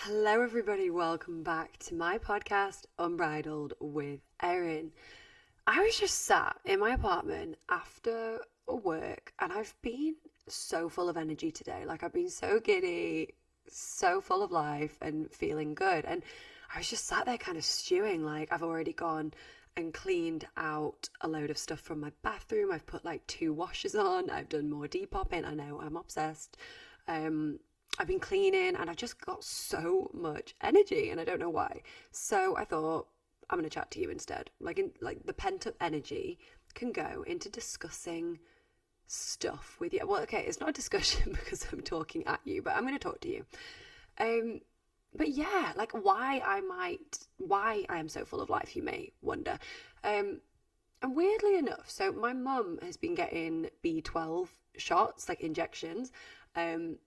Hello, everybody. Welcome back to my podcast, Unbridled with Erin. I was just sat in my apartment after work and I've been so full of energy today. Like, I've been so giddy, so full of life and feeling good. And I was just sat there kind of stewing. Like, I've already gone and cleaned out a load of stuff from my bathroom. I've put like two washes on. I've done more depopping. I know I'm obsessed. Um, I've been cleaning and I've just got so much energy and I don't know why. So I thought I'm going to chat to you instead. Like in like the pent up energy can go into discussing stuff with you. Well, okay, it's not a discussion because I'm talking at you, but I'm going to talk to you. Um but yeah, like why I might why I am so full of life, you may wonder. Um and weirdly enough, so my mum has been getting B12 shots, like injections. Um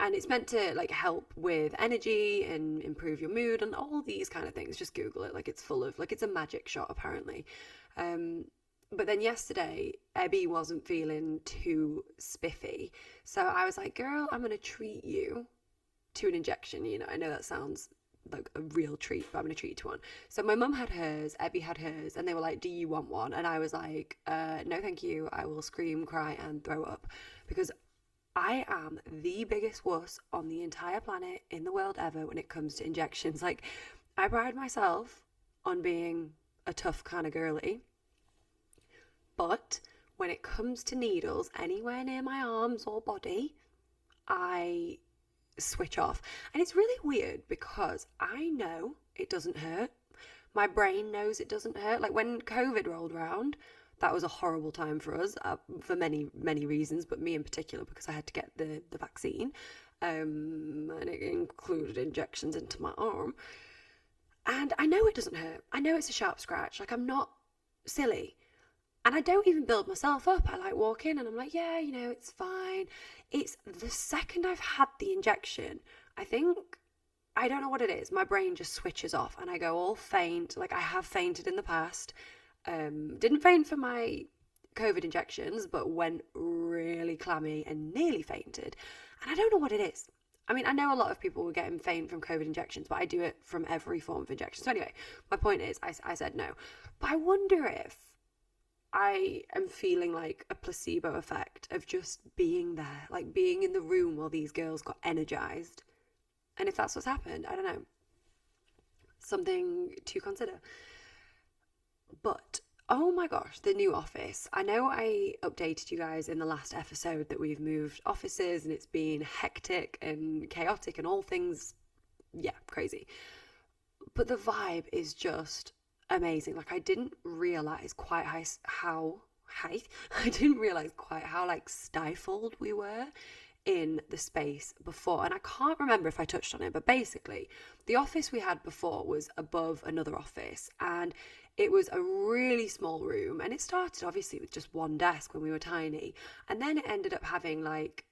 and it's meant to like help with energy and improve your mood and all these kind of things. Just google it like it's full of like it's a magic shot apparently. Um but then yesterday Ebby wasn't feeling too spiffy. So i was like girl i'm gonna treat you to an injection you know? I know that sounds like a real treat but i'm gonna treat you to one. So my mum had hers Ebby had hers and they were like do you want one? And i was like uh no thank you. I will scream cry and throw up. Because I am the biggest wuss on the entire planet in the world ever when it comes to injections. Like, I pride myself on being a tough kind of girly. But when it comes to needles anywhere near my arms or body, I switch off. And it's really weird because I know it doesn't hurt. My brain knows it doesn't hurt. Like when COVID rolled around, that was a horrible time for us uh, for many many reasons but me in particular because i had to get the the vaccine um, and it included injections into my arm. And i know it doesn't hurt. I know it's a sharp scratch. Like i'm not silly. And i don't even build myself up. I like walk in and i'm like yeah you know it's fine. It's the second i've had the injection i think I don't know what it is. My brain just switches off and I go all faint. Like I have fainted in the past um, didn't faint for my COVID injections, but went really clammy and nearly fainted. And I don't know what it is. I mean, I know a lot of people were getting faint from COVID injections, but I do it from every form of injection. So, anyway, my point is, I, I said no. But I wonder if I am feeling like a placebo effect of just being there, like being in the room while these girls got energized. And if that's what's happened, I don't know. Something to consider. But oh my gosh, the new office. I know I updated you guys in the last episode that we've moved offices and it's been hectic and chaotic and all things, yeah, crazy. But the vibe is just amazing. Like, I didn't realize quite how, how, I didn't realize quite how like stifled we were in the space before. And I can't remember if I touched on it, but basically, the office we had before was above another office and it was a really small room. And it started obviously with just one desk when we were tiny. And then it ended up having like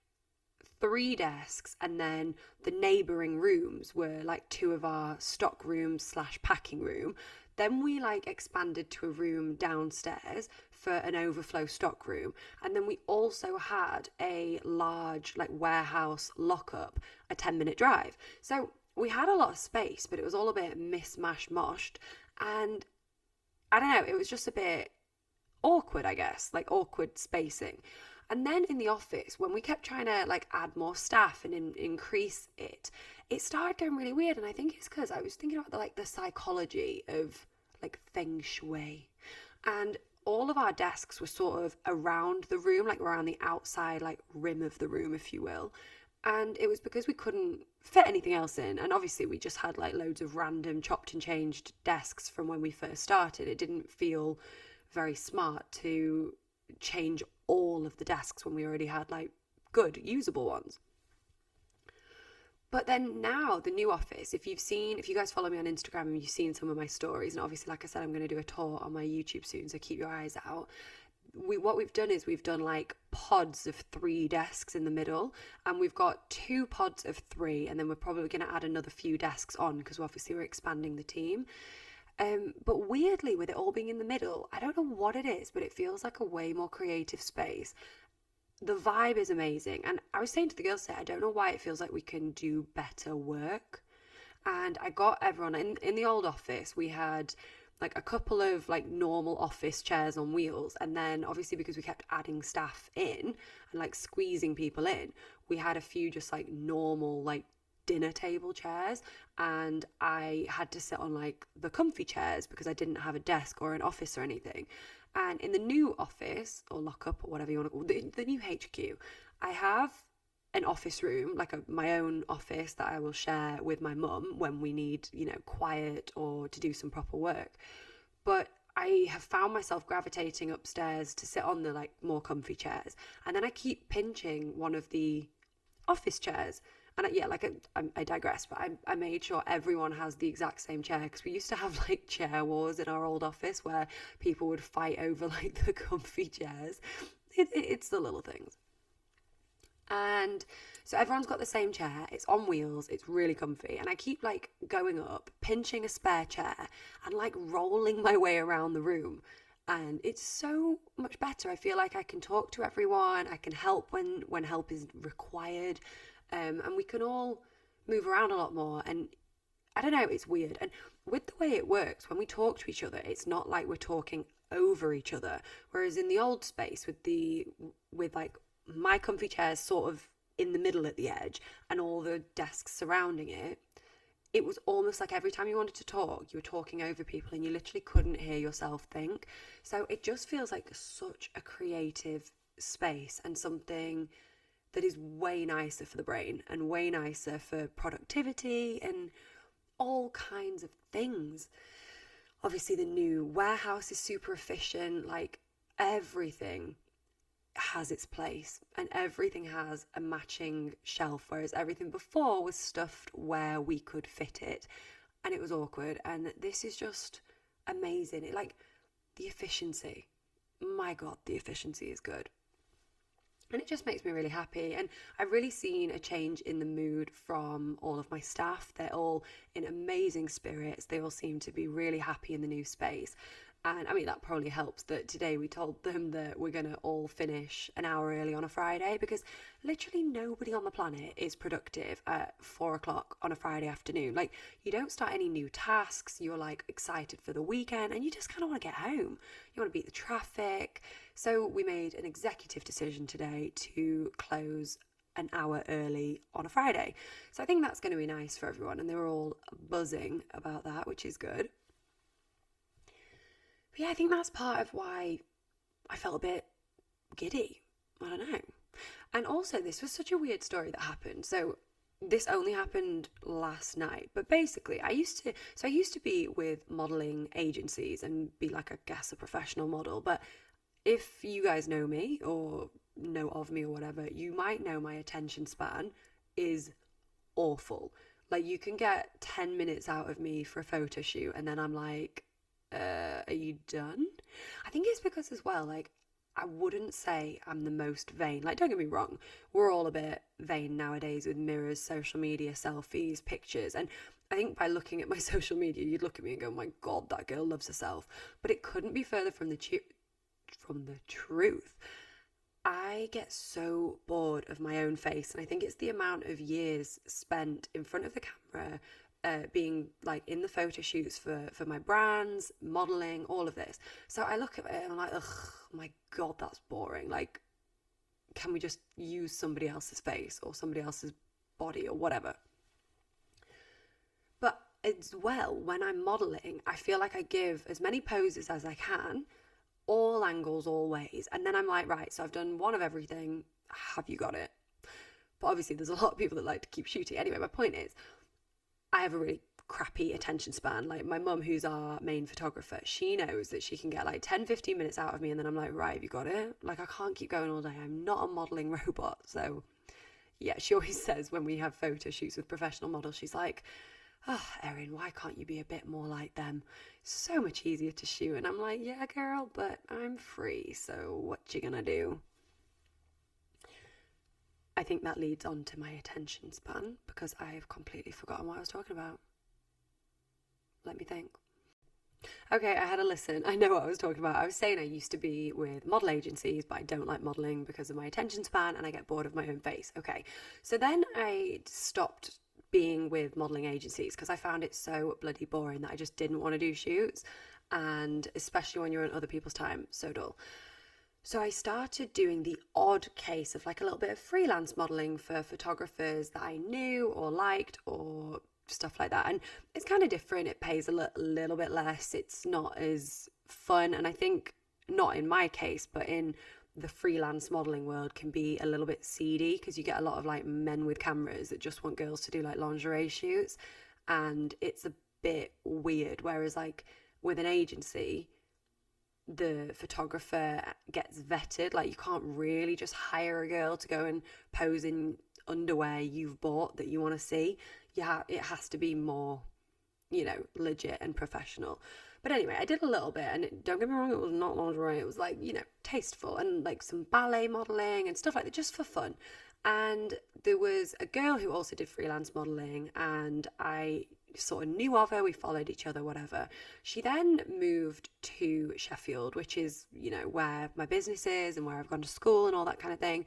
three desks, and then the neighboring rooms were like two of our stock rooms slash packing room. Then we like expanded to a room downstairs for an overflow stock room. And then we also had a large like warehouse lockup, a 10 minute drive. So we had a lot of space, but it was all a bit mishmash moshed. And I don't know, it was just a bit awkward, I guess, like awkward spacing. And then in the office, when we kept trying to like add more staff and in, increase it, it started going really weird. And I think it's because I was thinking about the like the psychology of like feng shui, and all of our desks were sort of around the room, like around the outside like rim of the room, if you will. And it was because we couldn't fit anything else in. And obviously, we just had like loads of random chopped and changed desks from when we first started. It didn't feel very smart to change all of the desks when we already had like good usable ones. But then now the new office, if you've seen, if you guys follow me on Instagram and you've seen some of my stories, and obviously, like I said, I'm going to do a tour on my YouTube soon, so keep your eyes out. We, what we've done is we've done like pods of three desks in the middle, and we've got two pods of three, and then we're probably going to add another few desks on because obviously we're expanding the team. Um, but weirdly, with it all being in the middle, I don't know what it is, but it feels like a way more creative space. The vibe is amazing. And I was saying to the girls today, I don't know why it feels like we can do better work. And I got everyone in, in the old office, we had like a couple of like normal office chairs on wheels and then obviously because we kept adding staff in and like squeezing people in we had a few just like normal like dinner table chairs and I had to sit on like the comfy chairs because I didn't have a desk or an office or anything. And in the new office or lockup or whatever you want to call the, the new HQ, I have an office room, like a, my own office that I will share with my mum when we need, you know, quiet or to do some proper work. But I have found myself gravitating upstairs to sit on the like more comfy chairs. And then I keep pinching one of the office chairs and I, yeah, like I, I, digress, but I, I made sure everyone has the exact same chair because we used to have like chair wars in our old office where people would fight over like the comfy chairs. It, it, it's the little things. And so everyone's got the same chair. It's on wheels. It's really comfy. And I keep like going up, pinching a spare chair, and like rolling my way around the room. And it's so much better. I feel like I can talk to everyone. I can help when when help is required um, and we can all move around a lot more. And I don't know, it's weird. And with the way it works, when we talk to each other, it's not like we're talking over each other. Whereas in the old space, with the with like my comfy chairs sort of in the middle at the edge and all the desks surrounding it, it was almost like every time you wanted to talk, you were talking over people and you literally couldn't hear yourself think. So it just feels like such a creative space and something that is way nicer for the brain and way nicer for productivity and all kinds of things. Obviously, the new warehouse is super efficient, like everything has its place and everything has a matching shelf, whereas everything before was stuffed where we could fit it and it was awkward. And this is just amazing. It like the efficiency. My God, the efficiency is good and it just makes me really happy. And i've really seen a change in the mood from all of my staff. They're all in amazing spirits. They all seem to be really happy in the new space and I mean, that probably helps that today we told them that we're going to all finish an hour early on a Friday because literally nobody on the planet is productive at four o'clock on a Friday afternoon. Like, you don't start any new tasks, you're like excited for the weekend, and you just kind of want to get home. You want to beat the traffic. So, we made an executive decision today to close an hour early on a Friday. So, I think that's going to be nice for everyone, and they were all buzzing about that, which is good. But yeah, I think that's part of why I felt a bit giddy. I don't know. And also, this was such a weird story that happened. So, this only happened last night, but basically, I used to. So, I used to be with modeling agencies and be like, I guess, a professional model. But if you guys know me or know of me or whatever, you might know my attention span is awful. Like, you can get 10 minutes out of me for a photo shoot, and then I'm like, uh, are you done? I think it's because as well, like, I wouldn't say I'm the most vain. Like, don't get me wrong, we're all a bit vain nowadays with mirrors, social media, selfies, pictures. And I think by looking at my social media, you'd look at me and go, my God, that girl loves herself. But it couldn't be further from the, from the truth. I get so bored of my own face, and I think it's the amount of years spent in front of the camera, uh, being like in the photo shoots for for my brands, modeling, all of this. So I look at it and I'm like, ugh, my god, that's boring. Like, can we just use somebody else's face or somebody else's body or whatever? But as well, when I'm modeling, I feel like I give as many poses as I can, all angles, all ways, and then I'm like, right, so I've done one of everything. Have you got it? But obviously, there's a lot of people that like to keep shooting. Anyway, my point is, I have a really crappy attention span. Like my mum, who's our main photographer, she knows that she can get like 10, 15 minutes out of me, and then I'm like, right, have you got it? Like, I can't keep going all day. I'm not a modeling robot. So, yeah, she always says when we have photo shoots with professional models, she's like, oh, Erin, why can't you be a bit more like them? So much easier to shoot. And I'm like, yeah, girl, but I'm free. So, what you gonna do? I think that leads on to my attention span because I've completely forgotten what I was talking about. Let me think. Okay, I had a listen. I know what I was talking about. I was saying I used to be with model agencies, but I don't like modeling because of my attention span and I get bored of my own face. Okay, so then I stopped being with modeling agencies because I found it so bloody boring that I just didn't want to do shoots. And especially when you're on other people's time, so dull. So I started doing the odd case of like a little bit of freelance modeling for photographers that I knew or liked or stuff like that. And it's kind of different. It pays a little bit less. It's not as fun. And I think, not in my case, but in the freelance modeling world, can be a little bit seedy because you get a lot of like men with cameras that just want girls to do like lingerie shoots. And it's a bit weird. Whereas, like, with an agency, the photographer gets vetted. Like you can't really just hire a girl to go and pose in underwear you've bought that you want to see. Yeah, it has to be more, you know, legit and professional. But anyway, I did a little bit, and don't get me wrong, it was not lingerie. It was like you know, tasteful and like some ballet modeling and stuff like that, just for fun. And there was a girl who also did freelance modeling, and I sort of knew of her, we followed each other, whatever. She then moved to Sheffield, which is, you know, where my business is and where I've gone to school and all that kind of thing.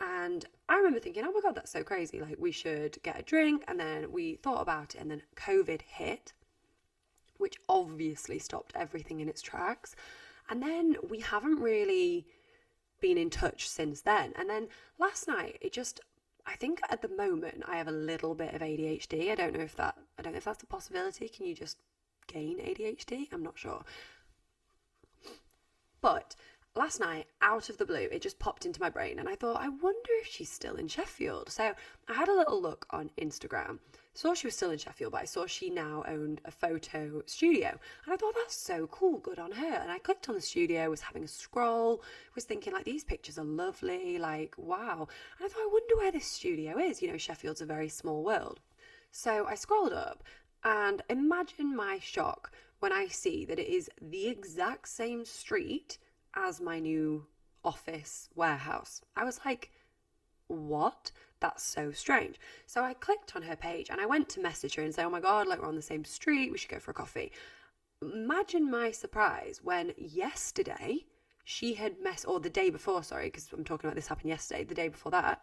And I remember thinking, oh my God, that's so crazy. Like, we should get a drink. And then we thought about it, and then COVID hit, which obviously stopped everything in its tracks. And then we haven't really been in touch since then. And then last night, it just I think at the moment I have a little bit of ADHD. I don't know if that I don't know if that's a possibility. Can you just gain ADHD? I'm not sure. But last night, out of the blue, it just popped into my brain and I thought, I wonder if she's still in Sheffield. So I had a little look on Instagram saw she was still in Sheffield, but I saw she now owned a photo studio. And I thought, oh, that's so cool, good on her. And I clicked on the studio, was having a scroll, was thinking, like, these pictures are lovely, like, wow. And I thought, I wonder where this studio is. You know, Sheffield's a very small world. So I scrolled up and imagine my shock when I see that it is the exact same street as my new office warehouse. I was like, what? That's so strange. So I clicked on her page and I went to message her and say, oh my God, like we're on the same street, we should go for a coffee. Imagine my surprise when yesterday she had mess or the day before, sorry, because I'm talking about this happened yesterday, the day before that,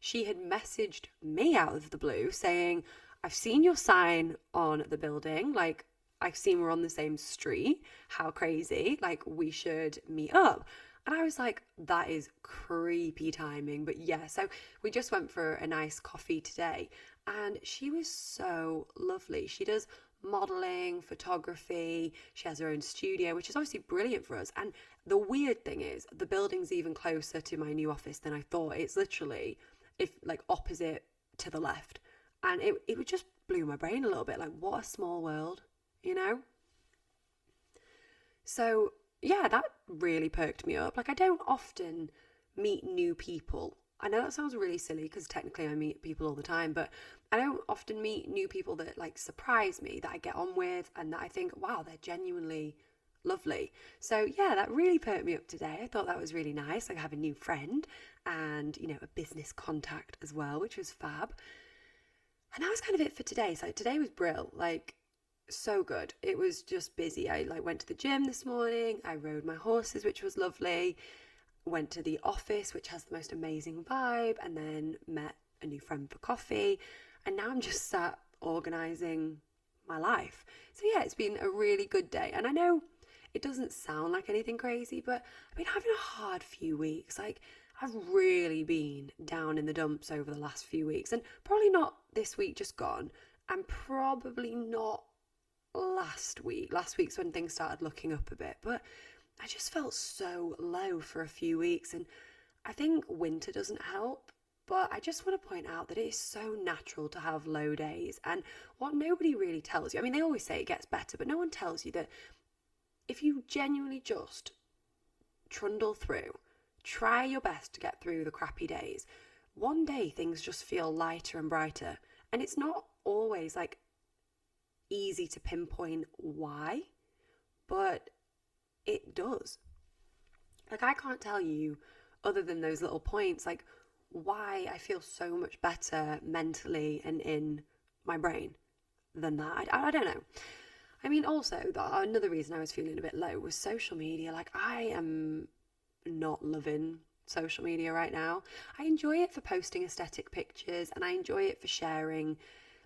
she had messaged me out of the blue saying, I've seen your sign on the building, like I've seen we're on the same street. How crazy. Like we should meet up. And I was like, that is creepy timing. But yeah, so we just went for a nice coffee today. And she was so lovely. She does modeling, photography. She has her own studio, which is obviously brilliant for us. And the weird thing is, the building's even closer to my new office than I thought. It's literally, if like opposite to the left. And it, it just blew my brain a little bit. Like, what a small world, you know? So yeah, that really perked me up. Like, I don't often meet new people. I know that sounds really silly because technically I meet people all the time, but I don't often meet new people that like surprise me, that I get on with, and that I think, wow, they're genuinely lovely. So yeah, that really perked me up today. I thought that was really nice. I have a new friend and, you know, a business contact as well, which was fab. And that was kind of it for today. So today was brill. Like so good. It was just busy. I like went to the gym this morning. I rode my horses, which was lovely. Went to the office, which has the most amazing vibe, and then met a new friend for coffee. And now I'm just sat organizing my life. So yeah, it's been a really good day. And I know it doesn't sound like anything crazy, but I've been having a hard few weeks. Like I've really been down in the dumps over the last few weeks, and probably not this week just gone, and probably not last week. Last week's when things started looking up a bit, but I just felt so low for a few weeks, and I think winter doesn't help. But I just want to point out that it is so natural to have low days. And what nobody really tells you, I mean, they always say it gets better, but no one tells you that if you genuinely just trundle through, try your best to get through the crappy days, one day things just feel lighter and brighter. And it's not always like easy to pinpoint why, but it does. Like, I can't tell you, other than those little points, like why I feel so much better mentally and in my brain than that. I, I don't know. I mean, also, the, another reason I was feeling a bit low was social media. Like, I am not loving social media right now. I enjoy it for posting aesthetic pictures and I enjoy it for sharing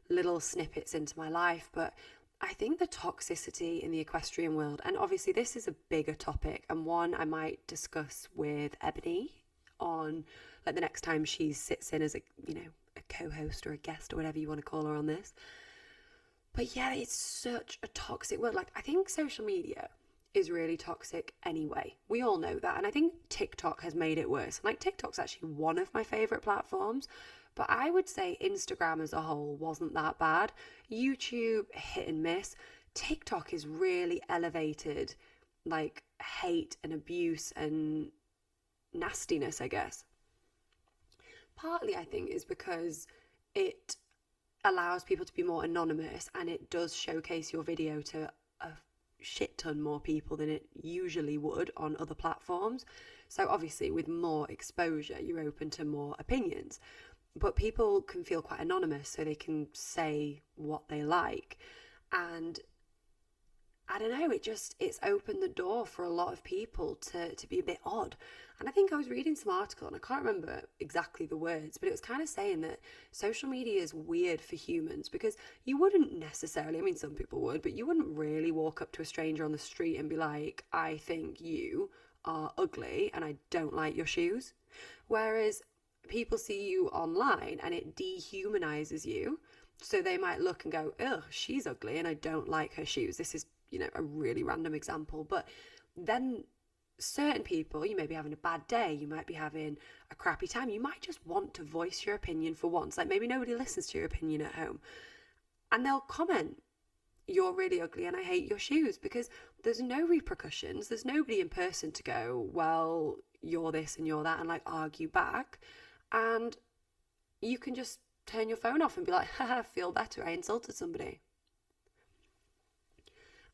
little snippets into my life, but I think the toxicity in the equestrian world, and obviously this is a bigger topic and one I might discuss with Ebony on like the next time she sits in as a you know a co-host or a guest or whatever you want to call her on this. But yeah, it's such a toxic world. Like I think social media is really toxic anyway. We all know that. And I think TikTok has made it worse. Like TikTok's actually one of my favorite platforms, but I would say Instagram as a whole wasn't that bad. YouTube hit and miss. TikTok is really elevated like hate and abuse and nastiness, I guess. Partly, I think, is because it allows people to be more anonymous and it does showcase your video to a shit ton more people than it usually would on other platforms. So, obviously, with more exposure, you're open to more opinions. But people can feel quite anonymous, so they can say what they like. And I don't know, it just it's opened the door for a lot of people to to be a bit odd. And I think I was reading some article and I can't remember exactly the words, but it was kind of saying that social media is weird for humans because you wouldn't necessarily, I mean some people would, but you wouldn't really walk up to a stranger on the street and be like, "I think you are ugly and I don't like your shoes." Whereas people see you online and it dehumanizes you. So they might look and go, "Ugh, she's ugly and I don't like her shoes." This is you know, a really random example, but then certain people, you may be having a bad day, you might be having a crappy time, you might just want to voice your opinion for once. Like maybe nobody listens to your opinion at home. And they'll comment, You're really ugly and I hate your shoes because there's no repercussions. There's nobody in person to go, Well, you're this and you're that, and like argue back. And you can just turn your phone off and be like, I feel better. I insulted somebody.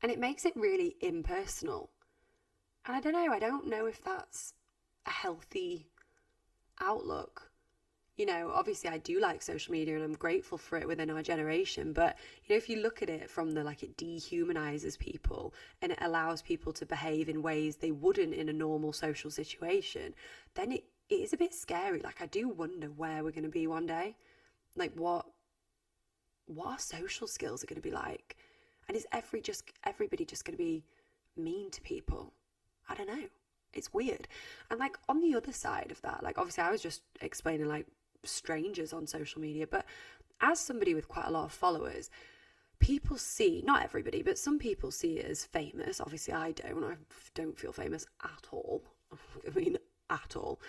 And it makes it really impersonal. And I don't know, I don't know if that's a healthy outlook. You know, obviously I do like social media and I'm grateful for it within our generation, but you know, if you look at it from the like it dehumanizes people and it allows people to behave in ways they wouldn't in a normal social situation, then it, it is a bit scary. Like I do wonder where we're going to be one day. Like what what our social skills are going to be like and is every just everybody just going to be mean to people? I don't know. It's weird. And like on the other side of that, like obviously I was just explaining like strangers on social media, but as somebody with quite a lot of followers, people see, not everybody, but some people see it as famous. Obviously I don't. I don't feel famous at all. I mean, at all.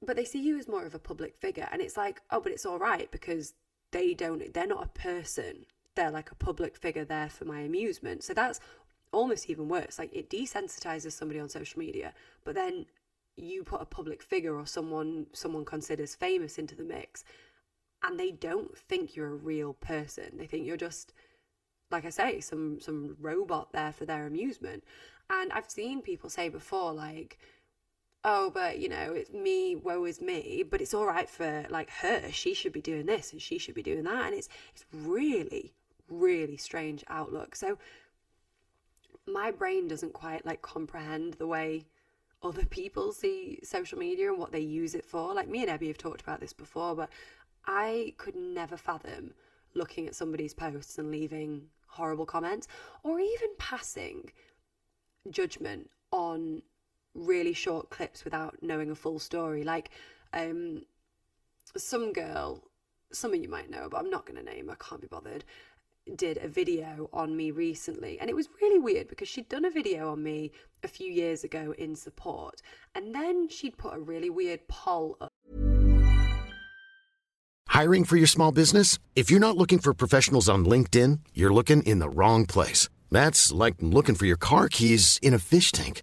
But they see you as more of a public figure and it's like, oh, but it's all right because they don't they're not a person they're like a public figure there for my amusement. So that's almost even worse. Like it desensitizes somebody on social media, but then you put a public figure or someone someone considers famous into the mix and they don't think you're a real person. They think you're just like I say, some some robot there for their amusement. And I've seen people say before, like, oh, but you know, it's me, woe is me, but it's all right for like her. She should be doing this and she should be doing that. And it's it's really, really strange outlook. So my brain doesn't quite like comprehend the way other people see social media and what they use it for. Like me and Ebby have talked about this before, but I could never fathom looking at somebody's posts and leaving horrible comments or even passing judgment on really short clips without knowing a full story. Like um, some girl, some of you might know, but I'm not going to name, I can't be bothered, did a video on me recently. And it was really weird because she'd done a video on me a few years ago in support. And then she'd put a really weird poll up. Hiring for your small business? If you're not looking for professionals on LinkedIn, you're looking in the wrong place. That's like looking for your car keys in a fish tank.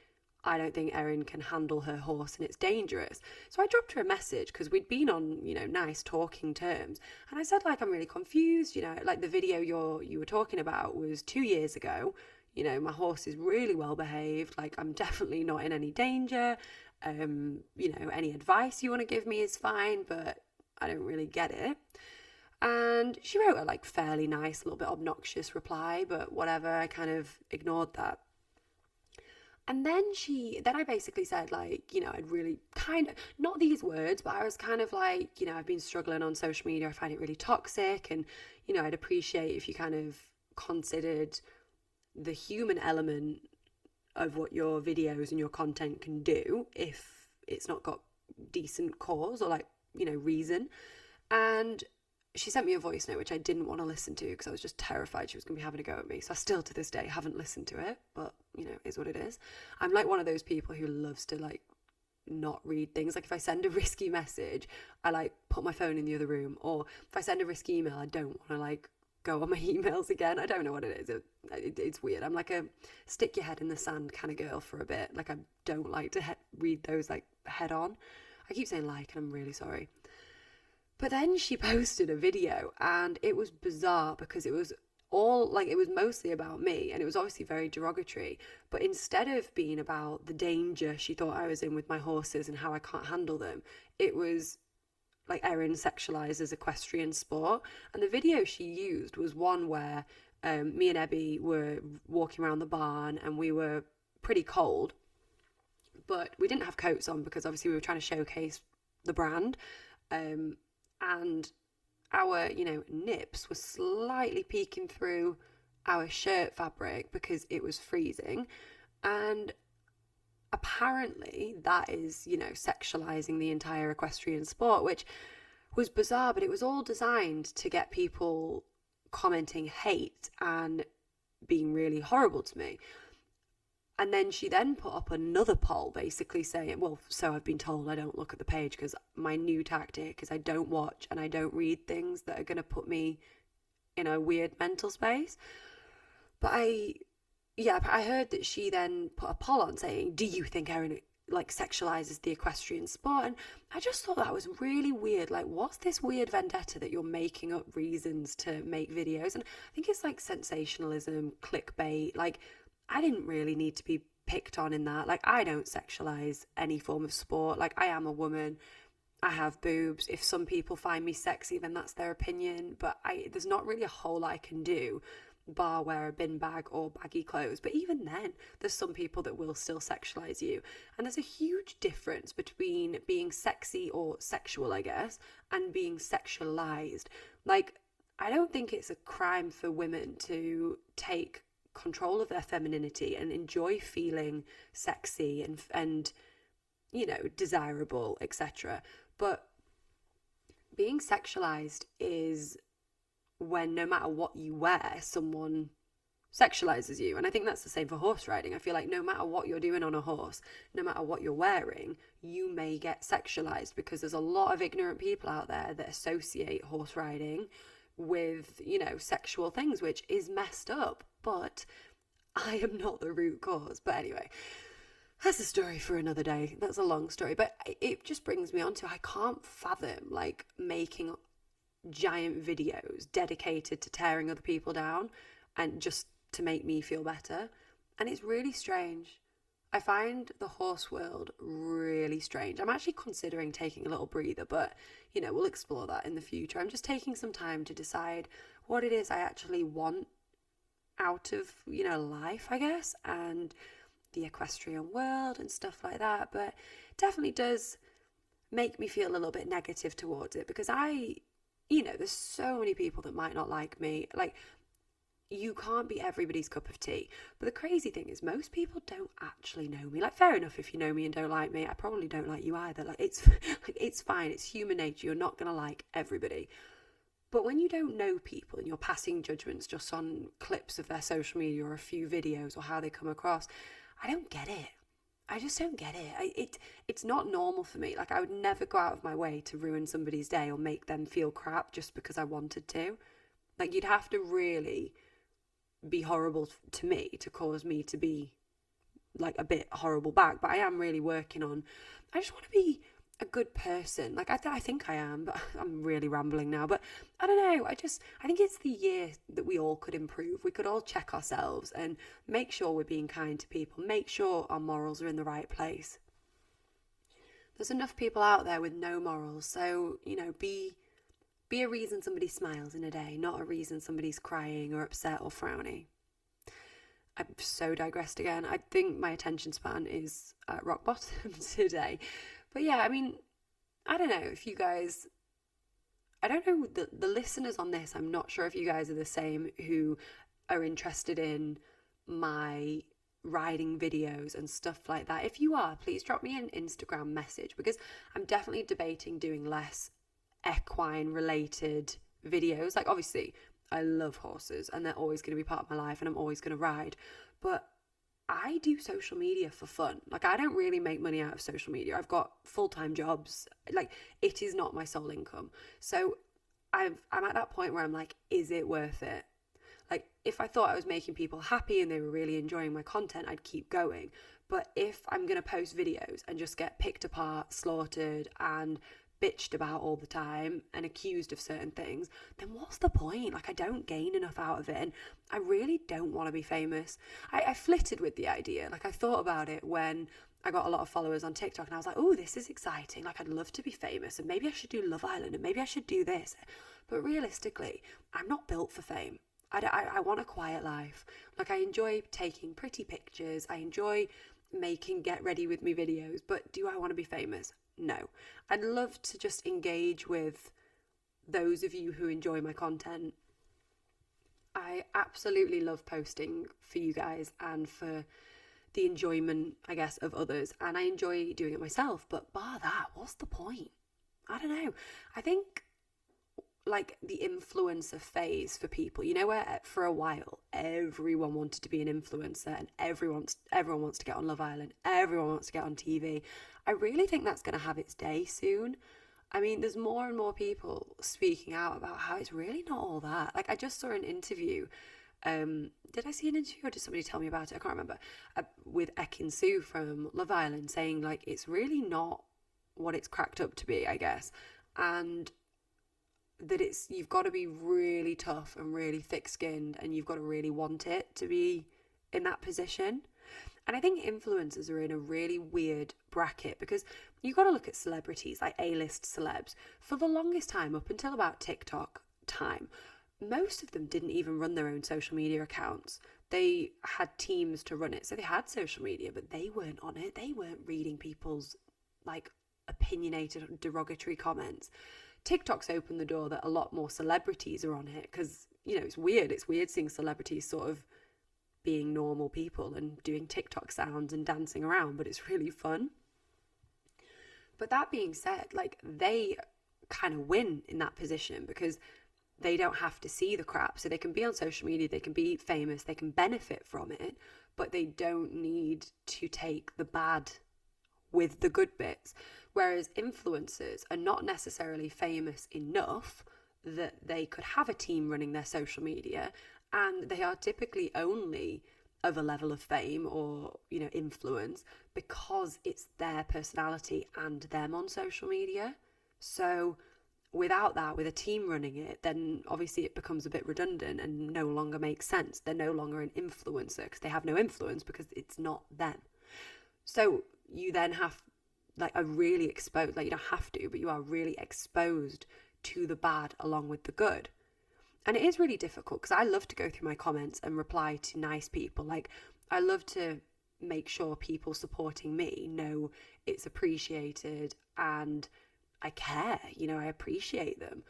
I don't think Erin can handle her horse and it's dangerous. So I dropped her a message because we'd been on, you know, nice talking terms. And I said, like, I'm really confused, you know, like the video you're you were talking about was two years ago. You know, my horse is really well behaved, like I'm definitely not in any danger. Um, you know, any advice you want to give me is fine, but I don't really get it. And she wrote a like fairly nice, little bit obnoxious reply, but whatever, I kind of ignored that. And then she, then I basically said, like, you know, I'd really kind of, not these words, but I was kind of like, you know, I've been struggling on social media. I find it really toxic. And, you know, I'd appreciate if you kind of considered the human element of what your videos and your content can do if it's not got decent cause or like, you know, reason. And she sent me a voice note which I didn't want to listen to because I was just terrified she was going to be having a go at me. So I still to this day haven't listened to it, but you know, is what it is. I'm like one of those people who loves to like not read things. Like if I send a risky message, I like put my phone in the other room, or if I send a risky email, I don't want to like go on my emails again. I don't know what it is. It, it, it's weird. I'm like a stick your head in the sand kind of girl for a bit. Like I don't like to he- read those like head on. I keep saying like, and I'm really sorry. But then she posted a video and it was bizarre because it was all like it was mostly about me and it was obviously very derogatory. But instead of being about the danger she thought I was in with my horses and how I can't handle them, it was like Erin sexualizes equestrian sport. And the video she used was one where um, me and Ebby were walking around the barn and we were pretty cold, but we didn't have coats on because obviously we were trying to showcase the brand. Um, and our, you know, nips were slightly peeking through our shirt fabric because it was freezing. And apparently that is, you know, sexualizing the entire equestrian sport, which was bizarre, but it was all designed to get people commenting hate and being really horrible to me. And then she then put up another poll basically saying, well, so I've been told I don't look at the page because my new tactic is I don't watch and I don't read things that are going to put me in a weird mental space. But I, yeah, I heard that she then put a poll on saying, do you think Erin like sexualizes the equestrian sport? And I just thought that was really weird. Like, what's this weird vendetta that you're making up reasons to make videos? And I think it's like sensationalism, clickbait, like I didn't really need to be picked on in that. Like, I don't sexualize any form of sport. Like, I am a woman. I have boobs. If some people find me sexy, then that's their opinion. But I, there's not really a whole I can do bar wear a bin bag or baggy clothes. But even then, there's some people that will still sexualize you. And there's a huge difference between being sexy or sexual, I guess, and being sexualized. Like, I don't think it's a crime for women to take control of their femininity and enjoy feeling sexy and and you know desirable etc but being sexualized is when no matter what you wear, someone sexualizes you. And I think that's the same for horse riding. I feel like no matter what you're doing on a horse, no matter what you're wearing, you may get sexualized because there's a lot of ignorant people out there that associate horse riding with, you know, sexual things, which is messed up. But I am not the root cause. But anyway, that's a story for another day. That's a long story. But it just brings me on to I can't fathom like making giant videos dedicated to tearing other people down and just to make me feel better. And it's really strange. I find the horse world really strange. I'm actually considering taking a little breather, but you know, we'll explore that in the future. I'm just taking some time to decide what it is I actually want out of, you know, life, I guess, and the equestrian world and stuff like that. But definitely does make me feel a little bit negative towards it because I you know, there's so many people that might not like me. Like, you can't be everybody's cup of tea. But the crazy thing is, most people don't actually know me. Like, fair enough if you know me and don't like me. I probably don't like you either. Like, it's like it's fine. It's human nature. You're not gonna like everybody. But when you don't know people and you're passing judgments just on clips of their social media or a few videos or how they come across, I don't get it. I just don't get it. I, it it's not normal for me. Like I would never go out of my way to ruin somebody's day or make them feel crap just because I wanted to. Like you'd have to really be horrible to me to cause me to be like a bit horrible back. But I am really working on. I just want to be a good person. Like I, th- I think I am, but I'm really rambling now. But I don't know. I just I think it's the year that we all could improve. We could all check ourselves and make sure we're being kind to people. Make sure our morals are in the right place. There's enough people out there with no morals, so you know, be be a reason somebody smiles in a day, not a reason somebody's crying or upset or frowny. I've so digressed again. I think my attention span is at rock bottom today. But yeah, I mean, I don't know if you guys I don't know the the listeners on this. I'm not sure if you guys are the same who are interested in my riding videos and stuff like that. If you are, please drop me an Instagram message because I'm definitely debating doing less equine related videos. Like obviously, I love horses and they're always going to be part of my life and I'm always going to ride, but I do social media for fun. Like, I don't really make money out of social media. I've got full time jobs. Like, it is not my sole income. So, I've, I'm at that point where I'm like, is it worth it? Like, if I thought I was making people happy and they were really enjoying my content, I'd keep going. But if I'm going to post videos and just get picked apart, slaughtered, and bitched about all the time and accused of certain things, then what's the point? Like, I don't gain enough out of it, and I really don't want to be famous. I, I flitted with the idea. Like, I thought about it when I got a lot of followers on TikTok, and I was like, oh, this is exciting. Like, I'd love to be famous, and maybe I should do Love Island, and maybe I should do this. But realistically, I'm not built for fame. I, I, I want a quiet life. Like, I enjoy taking pretty pictures, I enjoy making get ready with me videos, but do I want to be famous? No. I'd love to just engage with those of you who enjoy my content. I absolutely love posting for you guys and for the enjoyment, I guess, of others. And I enjoy doing it myself. But bar that, what's the point? I don't know. I think like the influencer phase for people you know where eh, for a while everyone wanted to be an influencer and everyone everyone wants to get on love island everyone wants to get on tv I really think that's going to have its day soon. I mean, there's more and more people speaking out about how it's really not all that. Like, I just saw an interview. Um, did I see an interview or did somebody tell me about it? I can't remember. Uh, with Ekin-Su from Love Island saying, like, it's really not what it's cracked up to be, I guess. And that it's, you've got to be really tough and really thick skinned and you've got to really want it to be in that position. And I think influencers are in a really weird bracket because you've got to look at celebrities like A list celebs. For the longest time, up until about TikTok time, most of them didn't even run their own social media accounts. They had teams to run it. So they had social media, but they weren't on it. They weren't reading people's like opinionated, derogatory comments. TikTok's opened the door that a lot more celebrities are on it because, you know, it's weird. It's weird seeing celebrities sort of being normal people and doing TikTok sounds and dancing around, but it's really fun. But that being said, like they kind of win in that position because they don't have to see the crap. So they can be on social media, they can be famous, they can benefit from it, but they don't need to take the bad with the good bits. Whereas influencers are not necessarily famous enough that they could have a team running their social media and they are typically only of a level of fame or you know influence because it's their personality and them on social media. So without that with a team running it then obviously it becomes a bit redundant and no longer makes sense. They're no longer an influencer because they have no influence because it's not them. So you then have like a really exposed like you don't have to but you are really exposed to the bad along with the good and it is really difficult because I love to go through my comments and reply to nice people. Like, I love to make sure people supporting me know it's appreciated and I care, you know, I appreciate them.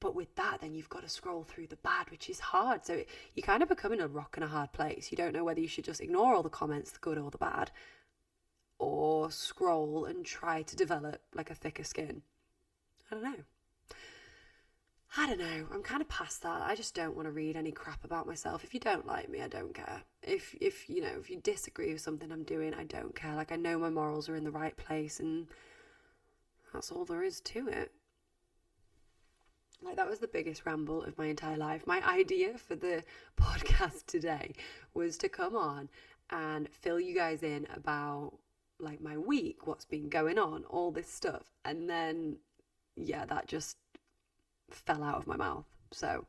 But with that, then you've got to scroll through the bad, which is hard. So it, you kind of become in a rock and a hard place. You don't know whether you should just ignore all the comments, the good or the bad, or scroll and try to develop like a thicker skin. I don't know. I don't know. I'm kind of past that. I just don't want to read any crap about myself. If you don't like me, I don't care. If if you know, if you disagree with something I'm doing, I don't care. Like I know my morals are in the right place and that's all there is to it. Like that was the biggest ramble of my entire life. My idea for the podcast today was to come on and fill you guys in about like my week, what's been going on, all this stuff. And then yeah, that just fell out of my mouth. So,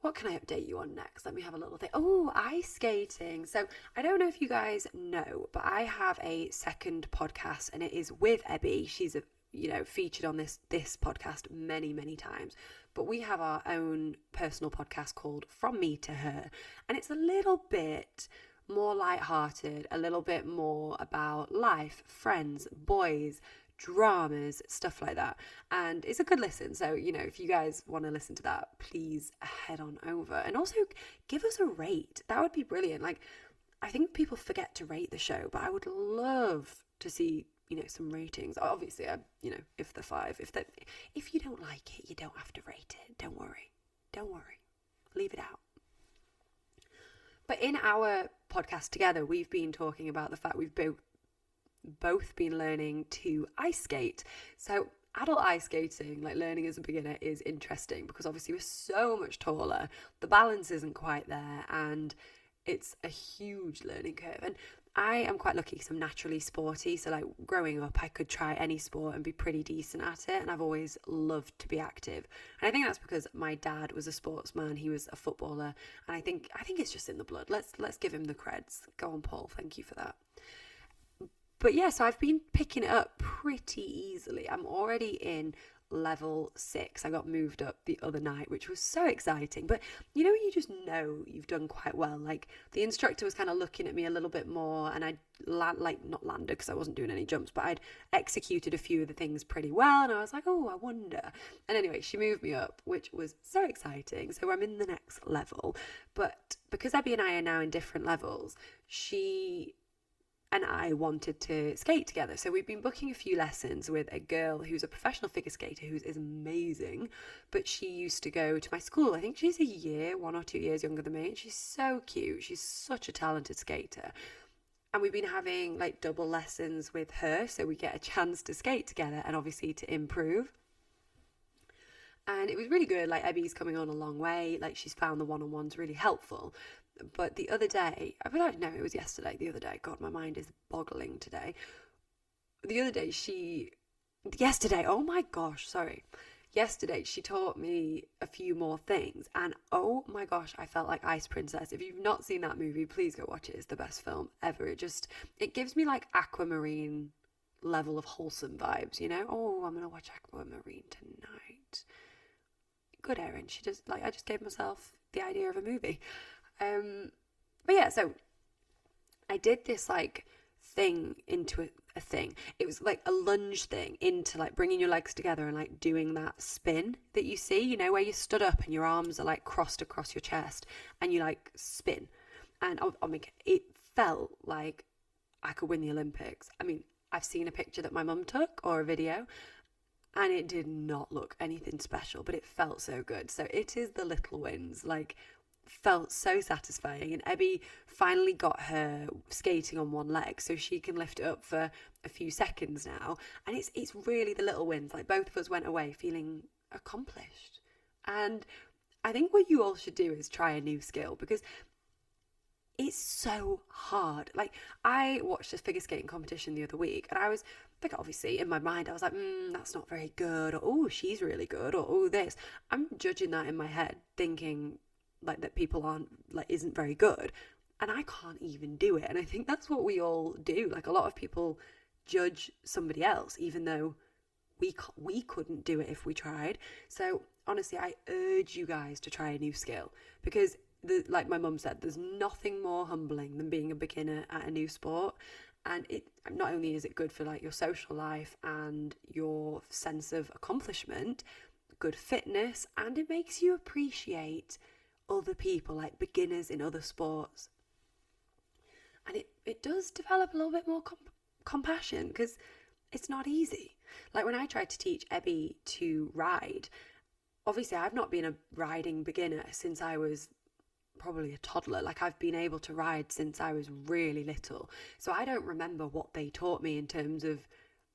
what can I update you on next? Let me have a little thing. Oh, ice skating. So, I don't know if you guys know, but I have a second podcast and it is with Ebby. She's a you know featured on this this podcast many many times but we have our own personal podcast called from me to her and it's a little bit more light-hearted a little bit more about life friends boys dramas, stuff like that. And it's a good listen. So, you know, if you guys want to listen to that, please head on over. And also give us a rate. That would be brilliant. Like, I think people forget to rate the show, but I would love to see you know some ratings obviously I, you know if the five if that if you don't like it you don't have to rate it don't worry don't worry leave it out but in our podcast together we've been talking about the fact we've both both been learning to ice skate. So, adult ice skating, like learning as a beginner, is interesting because obviously we're so much taller, the balance isn't quite there, and it's a huge learning curve. And I am quite lucky because I'm naturally sporty. So, like growing up, I could try any sport and be pretty decent at it. And I've always loved to be active. And I think that's because my dad was a sportsman. He was a footballer, and I think I think it's just in the blood. Let's let's give him the creds. Go on, Paul. Thank you for that but yeah, so I've been picking it up pretty easily. I'm already in level six. I got moved up the other night, which was so exciting. But you know, you just know you've done quite well. Like the instructor was kind of looking at me a little bit more, and I'd land, like not landed because I wasn't doing any jumps, but I'd executed a few of the things pretty well. And I was like, oh, I wonder. And anyway, she moved me up, which was so exciting. So I'm in the next level. But because Abby and I are now in different levels, she and I wanted to skate together. So we've been booking a few lessons with a girl who's a professional figure skater who is amazing, but she used to go to my school. I think she's a year, one or two years younger than me, and she's so cute. She's such a talented skater. And we've been having like double lessons with her, so we get a chance to skate together and obviously to improve and it was really good. Like Ebby's coming on a long way. Like she's found the one on ones really helpful. But the other day, I mean, I don't know, it was yesterday, the other day. God, my mind is boggling today. The other day, she, yesterday, oh my gosh, sorry. Yesterday, she taught me a few more things, and oh my gosh, I felt like Ice Princess. If you've not seen that movie, please go watch it. It's the best film ever. It just, it gives me like aquamarine level of wholesome vibes, you know? Oh, I'm gonna watch Aquamarine tonight good, Erin. She just like I just gave myself the idea of a movie. Um, but yeah, so I did this like thing into a, a thing. It was like a lunge thing into like bringing your legs together and like doing that spin that you see, you know, where you stood up and your arms are like crossed across your chest and you like spin. And oh, oh my God, it felt like I could win the Olympics. I mean, I've seen a picture that my mum took or a video and it did not look anything special, but it felt so good. So it is the little wins. Like felt so satisfying and Ebby finally got her skating on one leg so she can lift it up for a few seconds now and it's it's really the little wins like both of us went away feeling accomplished and I think what you all should do is try a new skill because it's so hard. Like I watched this figure skating competition the other week, and I was like, obviously in my mind, I was like, mm, that's not very good, or oh, she's really good, or oh, this. I'm judging that in my head, thinking like that people aren't like isn't very good, and I can't even do it. And I think that's what we all do. Like a lot of people judge somebody else, even though we we couldn't do it if we tried. So honestly, I urge you guys to try a new skill because the, like my mum said, there's nothing more humbling than being a beginner at a new sport. And it not only is it good for like your social life and your sense of accomplishment, good fitness, and it makes you appreciate other people, like beginners in other sports. And it, it does develop a little bit more comp- compassion because it's not easy. Like when I tried to teach Ebby to ride, obviously I've not been a riding beginner since I was probably a toddler. Like I've been able to ride since I was really little. So I don't remember what they taught me in terms of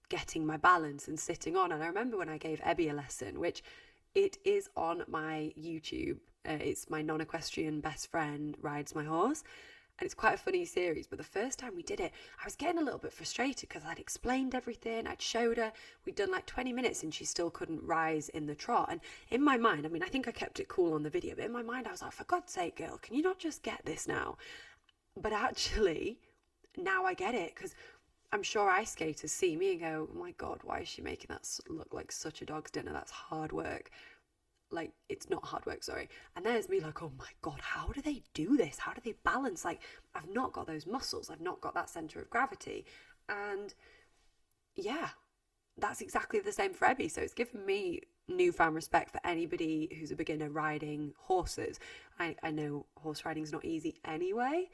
getting my balance and sitting on. And I remember when I gave Ebby a lesson, which it is on my YouTube. Uh, it's my non equestrian best friend rides my horse and it's quite a funny series. But the first time we did it, I was getting a little bit frustrated because I'd explained everything, I'd showed her, we'd done like 20 minutes and she still couldn't rise in the trot. And in my mind, I mean, I think I kept it cool on the video, but in my mind, I was like, for God's sake, girl, can you not just get this now? But actually, now I get it because I'm sure ice skaters see me and go, oh my God, why is she making that look like such a dog's dinner? That's hard work like it's not hard work sorry and there's me like oh my god how do they do this how do they balance like i've not got those muscles i've not got that center of gravity and yeah that's exactly the same for Ebby. So it's given me newfound respect for anybody who's a beginner riding horses. I, I know horse riding is not easy anyway,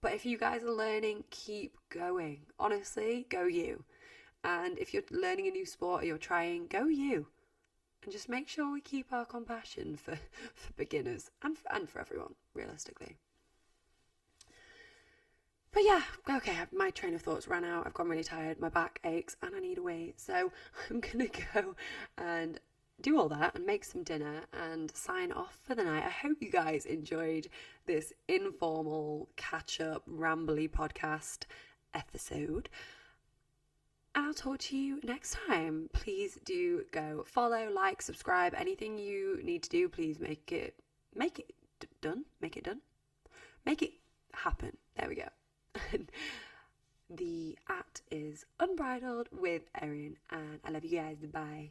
but if you guys are learning, keep going. Honestly, go you. And if you're learning a new sport or you're trying, go you and just make sure we keep our compassion for, for beginners and for, and for everyone, realistically. But yeah, okay, my train of thoughts ran out. I've gone really tired, my back aches, and I need a wee. So I'm gonna go and do all that and make some dinner and sign off for the night. I hope you guys enjoyed this informal, catch up, rambly podcast episode. I'll talk to you next time. Please do go follow, like, subscribe. Anything you need to do, please make it make it d- done. Make it done. Make it happen. There we go. the at is unbridled with Erin, and I love you guys. Bye.